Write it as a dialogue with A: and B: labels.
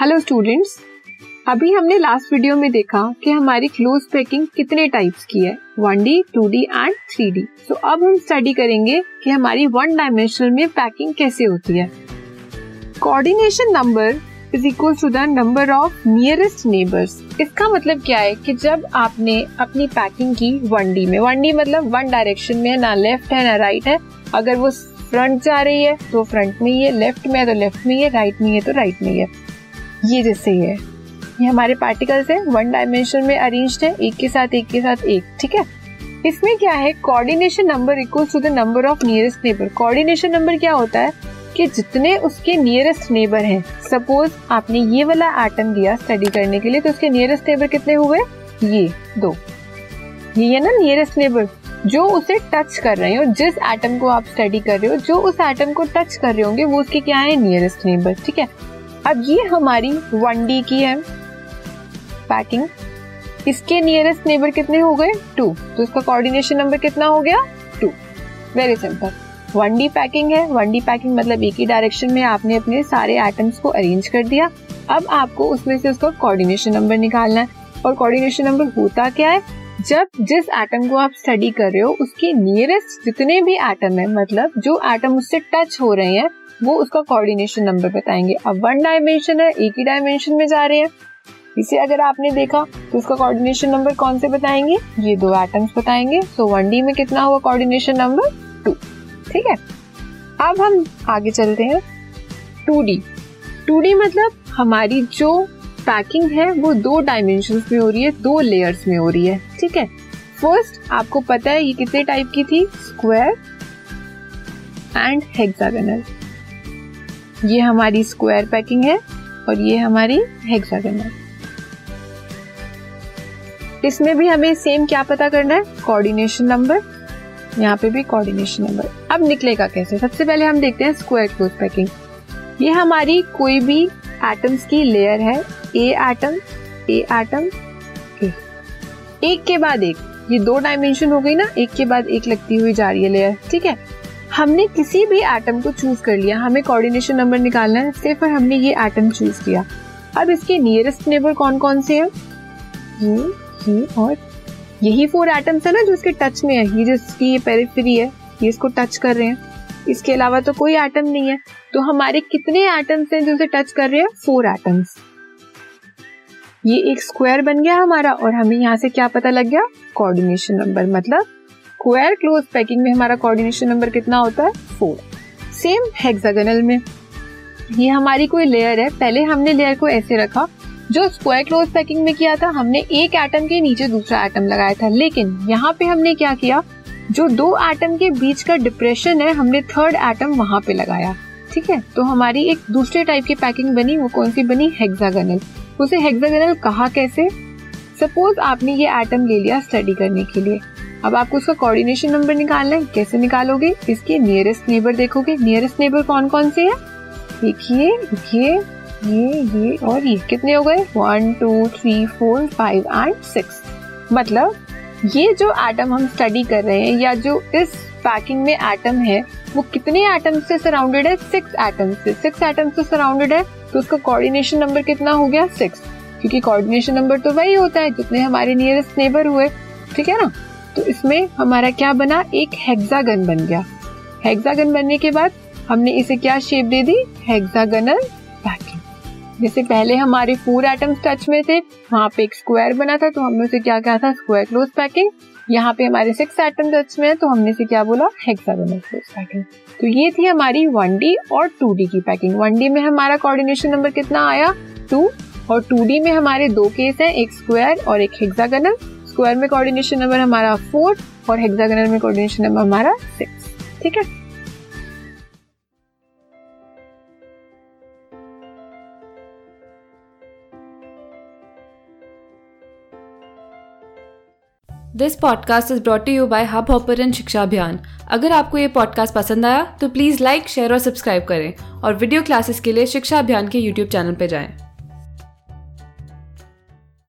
A: Hello students अभी हमने last video में देखा कि हमारी क्लोज पैकिंग कितने टाइप्स की है one D two D and three D तो अब हम स्टडी करेंगे कि हमारी वन डायमेंशनल में पैकिंग कैसे होती है। Coordination number is equal to the number of nearest neighbours इसका मतलब क्या है कि जब आपने अपनी पैकिंग की वन डी में वन डी मतलब वन डायरेक्शन में ना लेफ़्ट है, ना राइट है, अगर वो फ्रंट जा रही है तो फ्रंट में ही है लेफ़्ट में है तो लेफ़्ट में ही है राइट में है तो राइट में ही है। ये जैसे ही है। ये हमारे पार्टिकल्स है वन डायमेंशन में अरेंज है, एक के साथ एक के साथ एक, ठीक है? इसमें क्या है? Coordination number equal to the number of nearest neighbour coordination number क्या होता है? कि जितने उसके नियरेस्ट नेबर हैं। सपोज़ आपने ये वाला एटम दिया स्टडी करने के लिए तो उसके नियरेस्ट नेबर कितने हुए? ये, दो। ये है ना नियरेस्ट नेबर जो उसे टच कर रहे हो, जिस एटम को आप स्टडी कर रहे हो, जो उस एटम को टच कर रहे होंगे, वो उसके क्या है? नियरेस्ट नेबर ठीक है? अब ये हमारी वन डी की है। पैकिंग इसके नियरेस्ट नेबर कितने हो गए? टू तो इसका कोऑर्डिनेशन नंबर कितना हो गया? Two very simple one D packing है। वन डी पैकिंग मतलब एक ही डायरेक्शन में आपने अपने सारे एटम्स को अरेंज कर दिया। अब आपको उसमें से उसका कोऑर्डिनेशन नंबर निकालना है। और कोऑर्डिनेशन नंबर होता क्या है? जब जिस एटम को आप स्टडी कर रहे हो, उसके नियरेस्ट जितने भी एटम है मतलब जो एटम उससे टच हो रहे हैं वो उसका कोऑर्डिनेशन नंबर बताएँगे। अब वन डायमेंशन है, एक ही डायमेंशन में जा रहे हैं। इसे अगर आपने देखा तो उसका कोऑर्डिनेशन नंबर कौन से बताएँगे? ये दो एटम्स बताएँगे। सो वन डी में कितना हुआ कोऑर्डिनेशन नंबर टू ठीक है? अब हम आगे चलते हैं। टू डी टू डी मतलब हमारी जो पैकिंग है, वो दो डायमेंशन में हो रही है, दो लेयर्स में हो रही है। ठीक है? फ़र्स्ट आपको पता है ये कितने टाइप की थी? स्क्वायर एंड हेक्सागोनल ये हमारी स्क्वायर पैकिंग है और ये हमारी हेक्सागोनल इसमें भी हमें सेम क्या पता करना है? कोऑर्डिनेशन नंबर यहाँ पे भी कोऑर्डिनेशन नंबर अब निकलेगा कैसे? सबसे पहले हम देखते हैं स्क्वायर क्लोज पैकिंग ये हमारी कोई भी एटम्स की लेयर है। ए एटम ए एटम ए एक के बाद एक। ये दो डायमेंशन हो गई ना, एक के बाद एक लगती हुई जा रही है लेयर ठीक है? हमने किसी भी एटम को चूज़ कर लिया। हमें कोऑर्डिनेशन नंबर निकालना है, सिर्फ़ और हमने ये एटम चूज़ किया। अब इसके नियरेस्ट नेबर कौन कौन से हैं? ये ये और यही फोर एटम्स है ना जो इसके टच में है। ये जिसकी ये पेरिफेरी है, ये इसको टच कर रहे हैं। इसके अलावा तो कोई एटम नहीं है। तो हमारे कितने एटम्स हैं जो इसे टच कर रहे हैं? फोर एटम्स ये एक स्क्वायर बन गया हमारा और हमें यहाँ से क्या पता लग गया? कोऑर्डिनेशन नंबर मतलब स्क्वायर क्लोज पैकिंग में हमारा कोऑर्डिनेशन नंबर कितना होता है? फोर सेम हेक्सागोनल में. ये हमारी कोई लेयर है. पहले हमने लेयर को ऐसे रखा, जो स्क्वायर क्लोज पैकिंग में किया था, हमने एक एटम के नीचे दूसरा एटम लगाया था. लेकिन यहाँ पे हमने क्या किया? जो दो एटम के बीच का डिप्रेशन है, हमने थर्ड एटम वहाँ पे लगाया. ठीक है? तो हमारी एक दूसरे टाइप की पैकिंग बनी, वो कौन सी बनी? हेक्सागोनल उसे हेक्सागोनल कहा कैसे? सपोज़ आपने ये एटम ले लिया स्टडी करने के लिए. अब आपको उसका कोऑर्डिनेशन नंबर निकालना है। कैसे निकालोगे? इसके नियरेस्ट नेबर देखोगे। नियरेस्ट नेबर कौन कौन से है? देखिए, ये ये ये और ये। कितने हो गए? One two three four five and six मतलब ये जो एटम हम स्टडी कर रहे हैं या जो इस पैकिंग में एटम है, वो कितने एटम से सराउंडेड है? सिक्स एटम से। सिक्स एटम से सराउंडेड है तो उसका कोऑर्डिनेशन नंबर कितना हो गया? सिक्स क्योंकि कोऑर्डिनेशन नंबर तो वही होता है जितने हमारे नियरेस्ट नेबर हुए। ठीक है ना? तो इसमें हमारा क्या बना? एक हेक्सागन बन गया। हेक्सागन बनने के बाद हमने इसे क्या शेप दे दी? हेक्सागनल पैकिंग जैसे पहले हमारे फोर एटम्स टच में थे, वहाँ पे एक स्क्वायर बना था तो हमने उसे क्या कहा था? स्क्वायर क्लोज पैकिंग यहाँ पे हमारे सिक्स एटम टच में है तो हमने से क्या बोला? हेक्सागोनल क्लोज पैकिंग तो ये थी हमारी वन डी और टू डी की पैकिंग वन डी में हमारा कोऑर्डिनेशन नंबर कितना आया? टू और टू डी में हमारे दो केस हैं, एक स्क्वायर और एक हेक्सागोनल स्क्वायर में कोऑर्डिनेशन नंबर हमारा फोर और हेक्सागोनल में कोऑर्डिनेशन नंबर हमारा सिक्स ठीक है?
B: This podcast is brought you by Hubhopper and Shiksha Abhiyan अगर आपको ये पॉडकास्ट पसंद आया तो प्लीज़ लाइक शेयर और सब्सक्राइब करें और वीडियो क्लासेस के लिए शिक्षा अभियान के यूट्यूब चैनल पर जाएँ।